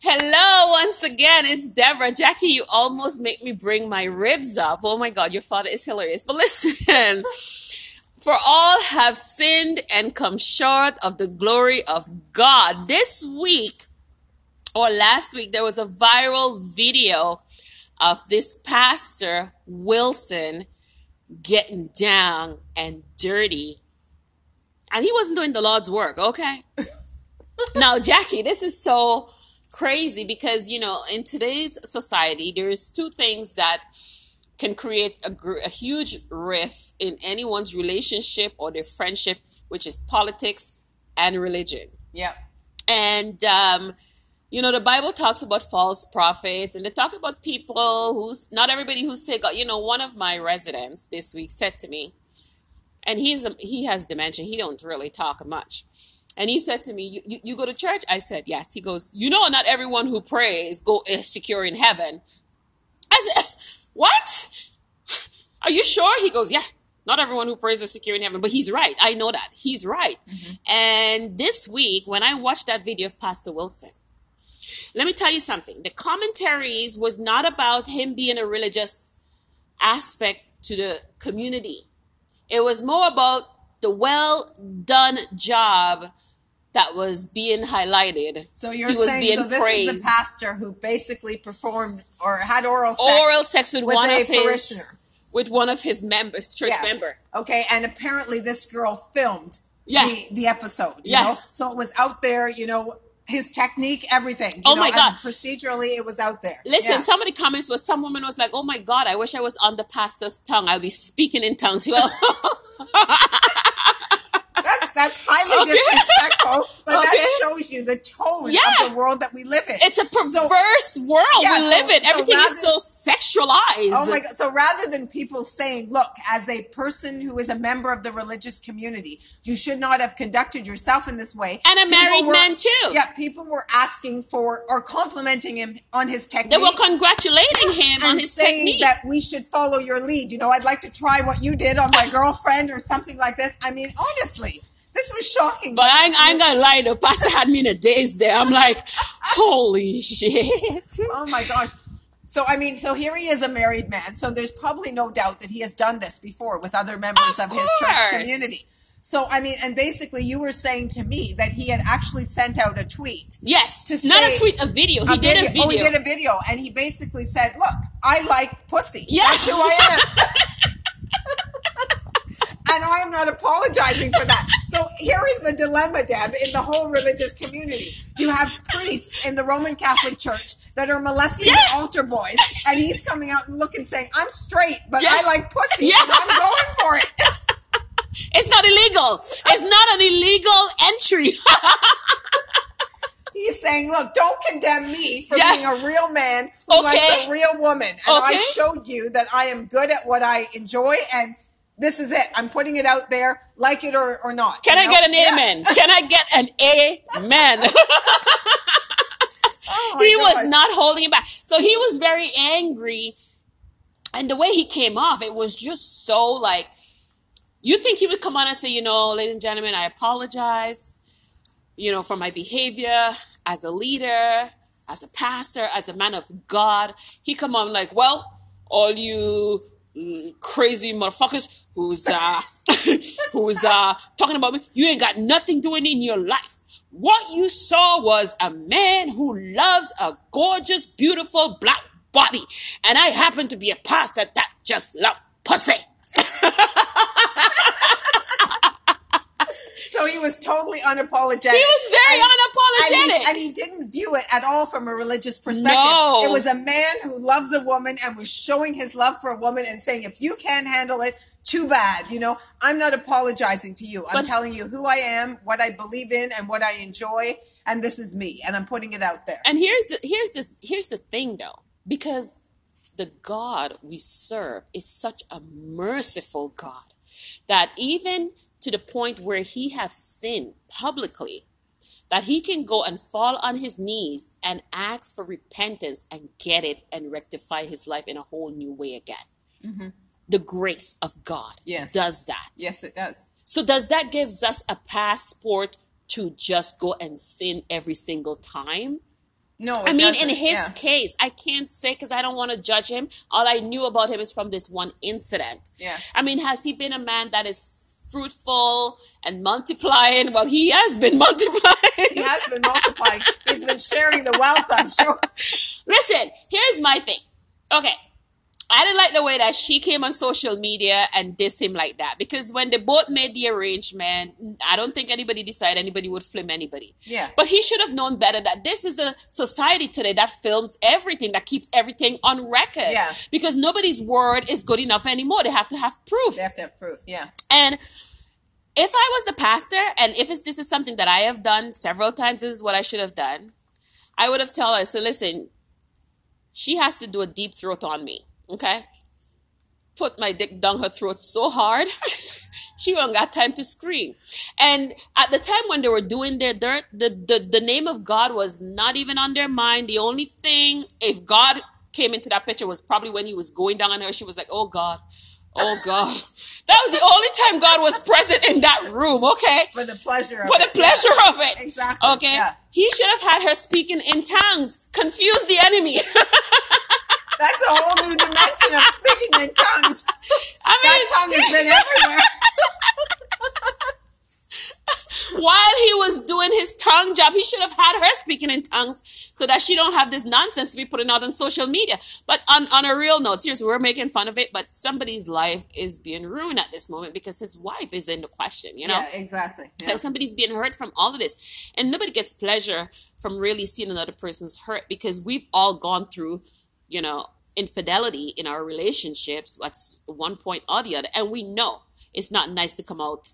Hello, once again, it's Deborah. Jackie, you almost make me bring my ribs up. Oh my God, your father is hilarious. But listen, for all have sinned and come short of the glory of God. This week, or last week, there was a viral video of this pastor, Wilson, getting down and dirty. And he wasn't doing the Lord's work, okay? now, Jackie, this is so crazy because, you know, in today's society, there's two things that can create a, gr- a huge rift in anyone's relationship or their friendship, which is politics and religion. Yep. And, um, you know, the Bible talks about false prophets and they talk about people who's not everybody who's say God. You know, one of my residents this week said to me, and he's he has dementia. He don't really talk much. And he said to me, you, you, you go to church? I said, yes. He goes, you know, not everyone who prays go is secure in heaven. I said, what? Are you sure? He goes, yeah. Not everyone who prays is secure in heaven, but he's right. I know that. He's right. Mm-hmm. And this week, when I watched that video of Pastor Wilson, let me tell you something. The commentaries was not about him being a religious aspect to the community. It was more about the well done job that was being highlighted. So you're he was saying being so this praised. is the pastor who basically performed or had oral sex Oral sex with, with one of his parishioner. with one of his members, church Yeah. member. Okay, and apparently this girl filmed Yeah. the, the episode. You Yes. know? So it was out there, you know, his technique, everything. you Oh know, my and God. procedurally, it was out there. Listen, Yeah. some of the comments was some woman was like, "Oh my God, I wish I was on the pastor's tongue. I'll be speaking in tongues." Well, that's highly Okay. disrespectful, but Okay. that shows you the tone Yeah. of the world that we live in. it's a So- perverse world Yeah, we so- live in. so Everything is so sexualized. Oh my God. So rather than people saying, look, as a person who is a member of the religious community, you should not have conducted yourself in this way. And a married were- man, too. Yeah, people were asking for or complimenting him on his technique. They were congratulating him on his saying technique. that we should follow your lead. You know, I'd like to try what you did on my girlfriend or something like this. I mean, honestly, this was shocking. but I ain't, I ain't gonna lie, the pastor had me in a daze there. I'm like, holy shit. Oh my gosh. So I mean, so here he is a married man. So there's probably no doubt that he has done this before with other members Of of, his church community. So I mean, and basically you were saying to me that he had actually sent out a tweet. Yes, To not say- a tweet, a video. He did a video. Oh, he did a video, and he basically said, "Look, I like pussy. Yeah. That's who I am." and I am not apologizing for that. So here is the dilemma, Deb, in the whole religious community. You have priests in the Roman Catholic Church that are molesting the altar boys, and he's coming out and looking saying, "I'm straight, but Yeah. I like pussy, Yeah. and I'm going for it." It's not illegal. It's not an illegal entry. He's saying, "Look, don't condemn me for Yeah. being a real man who likes a real woman, and I showed you that I am good at what I enjoy, and this is it. I'm putting it out there, like it or, or not." Can I know? get an Yeah. amen? Can I get an amen? Oh he was not holding it back. So he was very angry. And the way he came off, it was just so like, you think he would come on and say, you know, ladies and gentlemen, I apologize, you know, for my behavior as a leader, as a pastor, as a man of God. He come on like, well, all you crazy motherfuckers who's uh who's uh talking about me, you ain't got nothing doing in your life. What you saw was a man who loves a gorgeous, beautiful black body. And I happen to be a pastor that just love pussy. So he was totally unapologetic. He was very And- And he, and he didn't view it at all from a religious perspective. No. It was a man who loves a woman and was showing his love for a woman and saying, if you can't handle it, too bad. You know, I'm not apologizing to you. I'm But- telling you who I am, what I believe in, and what I enjoy. And this is me. And I'm putting it out there. And here's the here's the here's the thing though, because the God we serve is such a merciful God that even to the point where he has sinned publicly, that he can go and fall on his knees and ask for repentance and get it and rectify his life in a whole new way again. Mm-hmm. The grace of God Yes. does that. Yes, it does. So does that gives us a passport to just go and sin every single time. No, I mean, in doesn't. his Yeah. case, I can't say because I don't want to judge him. All I knew about him is from this one incident. Yeah. I mean, has he been a man that is fruitful and multiplying? Well, he has been multiplying. he has been multiplying. He's been sharing the wealth, I'm sure. Listen, here's my thing. Okay. I didn't like the way that she came on social media and diss him like that because when they both made the arrangement, I don't think anybody decided anybody would film anybody. Yeah. But he should have known better that this is a society today that films everything, that keeps everything on record. Yeah. Because nobody's word is good enough anymore. They have to have proof. They have to have proof. Yeah. And if I was the pastor, and if it's, this is something that I have done several times, this is what I should have done. I would have told her, so listen, she has to do a deep throat on me, okay? Put my dick down her throat so hard, she won't got time to scream. And at the time when they were doing their dirt, the, the, the name of God was not even on their mind. The only thing, if God came into that picture, was probably when he was going down on her. She was like, oh God, oh God. That was the only time God was present in that room, okay? For the pleasure of For the it. pleasure Yeah. of it. Exactly. Okay? Yeah. He should have had her speaking in tongues, confuse the enemy. That's a whole new dimension of speaking in tongues. I That mean, tongue has been everywhere. while he was doing his tongue job, he should have had her speaking in tongues so that she don't have this nonsense to be putting out on social media. But on, on a real note, seriously, we're making fun of it, but somebody's life is being ruined at this moment because his wife is in the question, you know? Yeah, exactly. Yeah. Like somebody's being hurt from all of this. And nobody gets pleasure from really seeing another person's hurt because we've all gone through, you know, infidelity in our relationships at one point or the other. And we know it's not nice to come out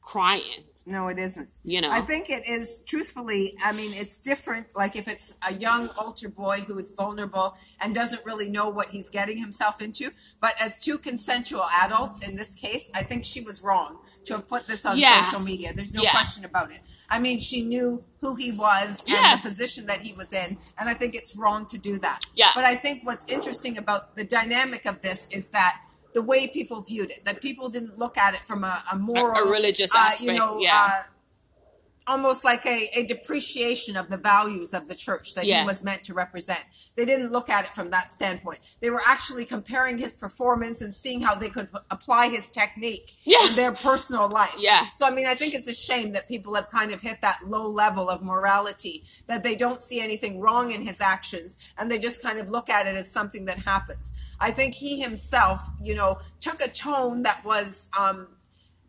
crying, No, it isn't. you know. I think it is truthfully, I mean, it's different. Like if it's a young altar boy who is vulnerable and doesn't really know what he's getting himself into. But as two consensual adults in this case, I think she was wrong to have put this on Yeah. social media. There's no Yeah. question about it. I mean, she knew who he was and Yeah. the position that he was in. And I think it's wrong to do that. Yeah. But I think what's interesting about the dynamic of this is that the way people viewed it, that people didn't look at it from a, a moral, religious uh, aspect, you know, yeah. uh, almost like a, a depreciation of the values of the church that Yeah. he was meant to represent. They didn't look at it from that standpoint. They were actually comparing his performance and seeing how they could apply his technique Yeah. in their personal life. Yeah. So I mean, I think it's a shame that people have kind of hit that low level of morality that they don't see anything wrong in his actions and they just kind of look at it as something that happens. I think he himself, you know, took a tone that was um,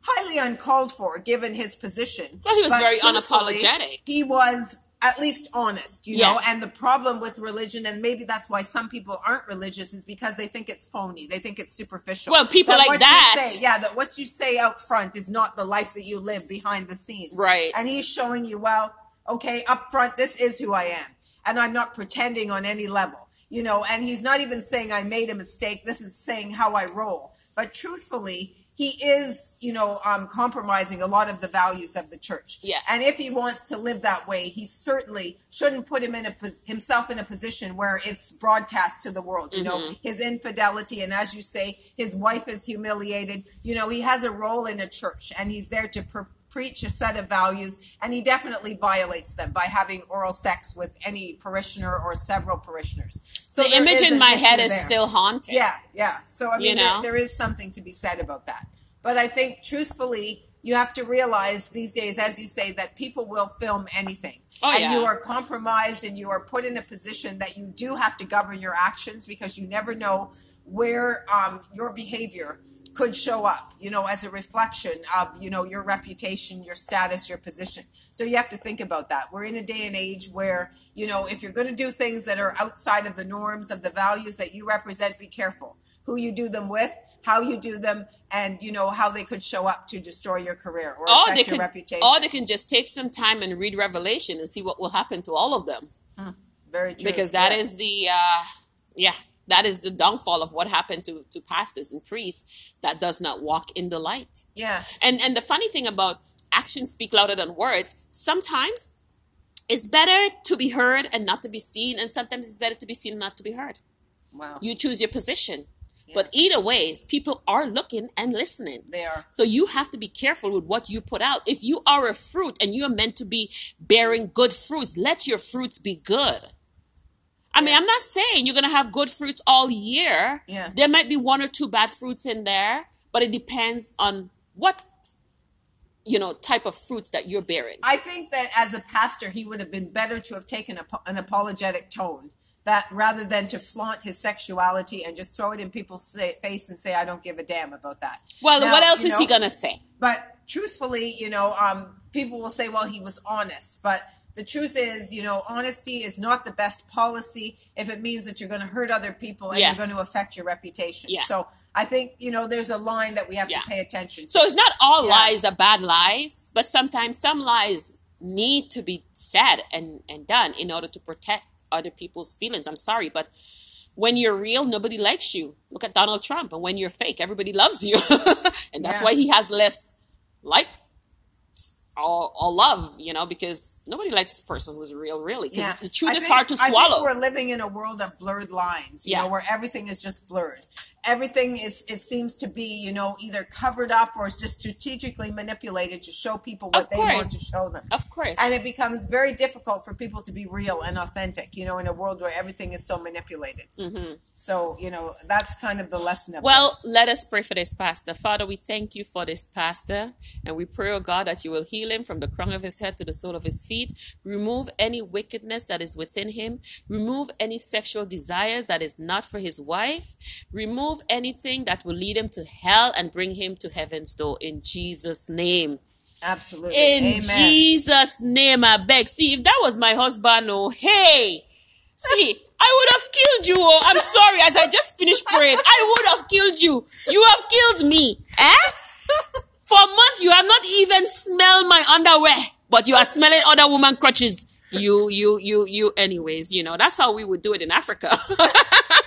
highly uncalled for given his position. Well, he was But very unapologetic. He was at least honest, you Yeah. know. And the problem with religion, and maybe that's why some people aren't religious, is because they think it's phony. They think it's superficial. Well, people like what you that- say- yeah, that what you say out front is not the life that you live behind the scenes. Right. And he's showing you, well, okay, up front, this is who I am, and I'm not pretending on any level, you know. And he's not even saying I made a mistake. This is saying how I roll. But truthfully, he is, you know, um, compromising a lot of the values of the church. Yeah. And if he wants to live that way, he certainly shouldn't put him in a himself in a position where it's broadcast to the world. You know, his infidelity, and as you say, his wife is humiliated. You know, he has a role in a church, and he's there to pre- preach a set of values, and he definitely violates them by having oral sex with any parishioner or several parishioners. So the image in my head is there. still haunting. Yeah, yeah. So I mean, You know? there, there is something to be said about that. But I think, truthfully, you have to realize these days, as you say, that people will film anything. Oh, and yeah. you are compromised and you are put in a position that you do have to govern your actions because you never know where um, your behavior could show up, you know, as a reflection of, you know, your reputation, your status, your position. So you have to think about that. We're in a day and age where, you know, if you're going to do things that are outside of the norms of the values that you represent, be careful who you do them with, how you do them, and, you know, how they could show up to destroy your career or affect they your can, reputation. or they can just take some time and read Revelation and see what will happen to all of them. Very true. because that Yeah. is the uh yeah that is the downfall of what happened to to pastors and priests that does not walk in the light Yeah. and and the funny thing about actions speak louder than words sometimes it's better to be heard and not to be seen and sometimes it's better to be seen and not to be heard Wow. you choose your position But either ways, people are looking and listening. They are. So you have to be careful with what you put out. If you are a fruit and you are meant to be bearing good fruits, let your fruits be good. I mean, I'm not saying you're going to have good fruits all year. Yeah. There might be one or two bad fruits in there, but it depends on what you know type of fruits that you're bearing. I think that as a pastor, he would have been better to have taken a, an apologetic tone that rather than to flaunt his sexuality and just throw it in people's say, face and say, "I don't give a damn about that." Well, Now, what else you is he going to say? But truthfully, you know, um, people will say, "Well, he was honest," but the truth is, you know, honesty is not the best policy if it means that you're going to hurt other people and Yeah. you're going to affect your reputation. Yeah. So I think you know there's a line that we have Yeah. to pay attention to. So it's not all lies are bad lies, but sometimes some lies need to be said and, and done in order to protect other people's feelings. I'm sorry, but when you're real, nobody likes you. Look at Donald Trump. And when you're fake, everybody loves you. and that's why he has less like or, or love, you know, because nobody likes a person who's real, really. Because the truth is hard to swallow. we're living in a world of blurred lines, you Yeah. know, where everything is just blurred. Everything is, it seems to be, you know, either covered up or it's just strategically manipulated to show people what they want to show them. Of course. And it becomes very difficult for people to be real and authentic, you know, in a world where everything is so manipulated. So, you know, that's kind of the lesson of Mm-hmm. Well, this. let us pray for this pastor. Father, we thank you for this pastor, and we pray, oh God, that you will heal him from the crown of his head to the sole of his feet. Remove any wickedness that is within him. Remove any sexual desires that is not for his wife. Remove anything that will lead him to hell and bring him to heaven's door in Jesus' name. Absolutely. In Amen. Jesus' name, I beg. See, if that was my husband, oh, hey, see, I would have killed you. Oh, I'm sorry. As I just finished praying, I would have killed you. You have killed me. Eh? For months, you have not even smelled my underwear, but you are smelling other woman crutches. You, you, you, you, anyways, you know, that's how we would do it in Africa.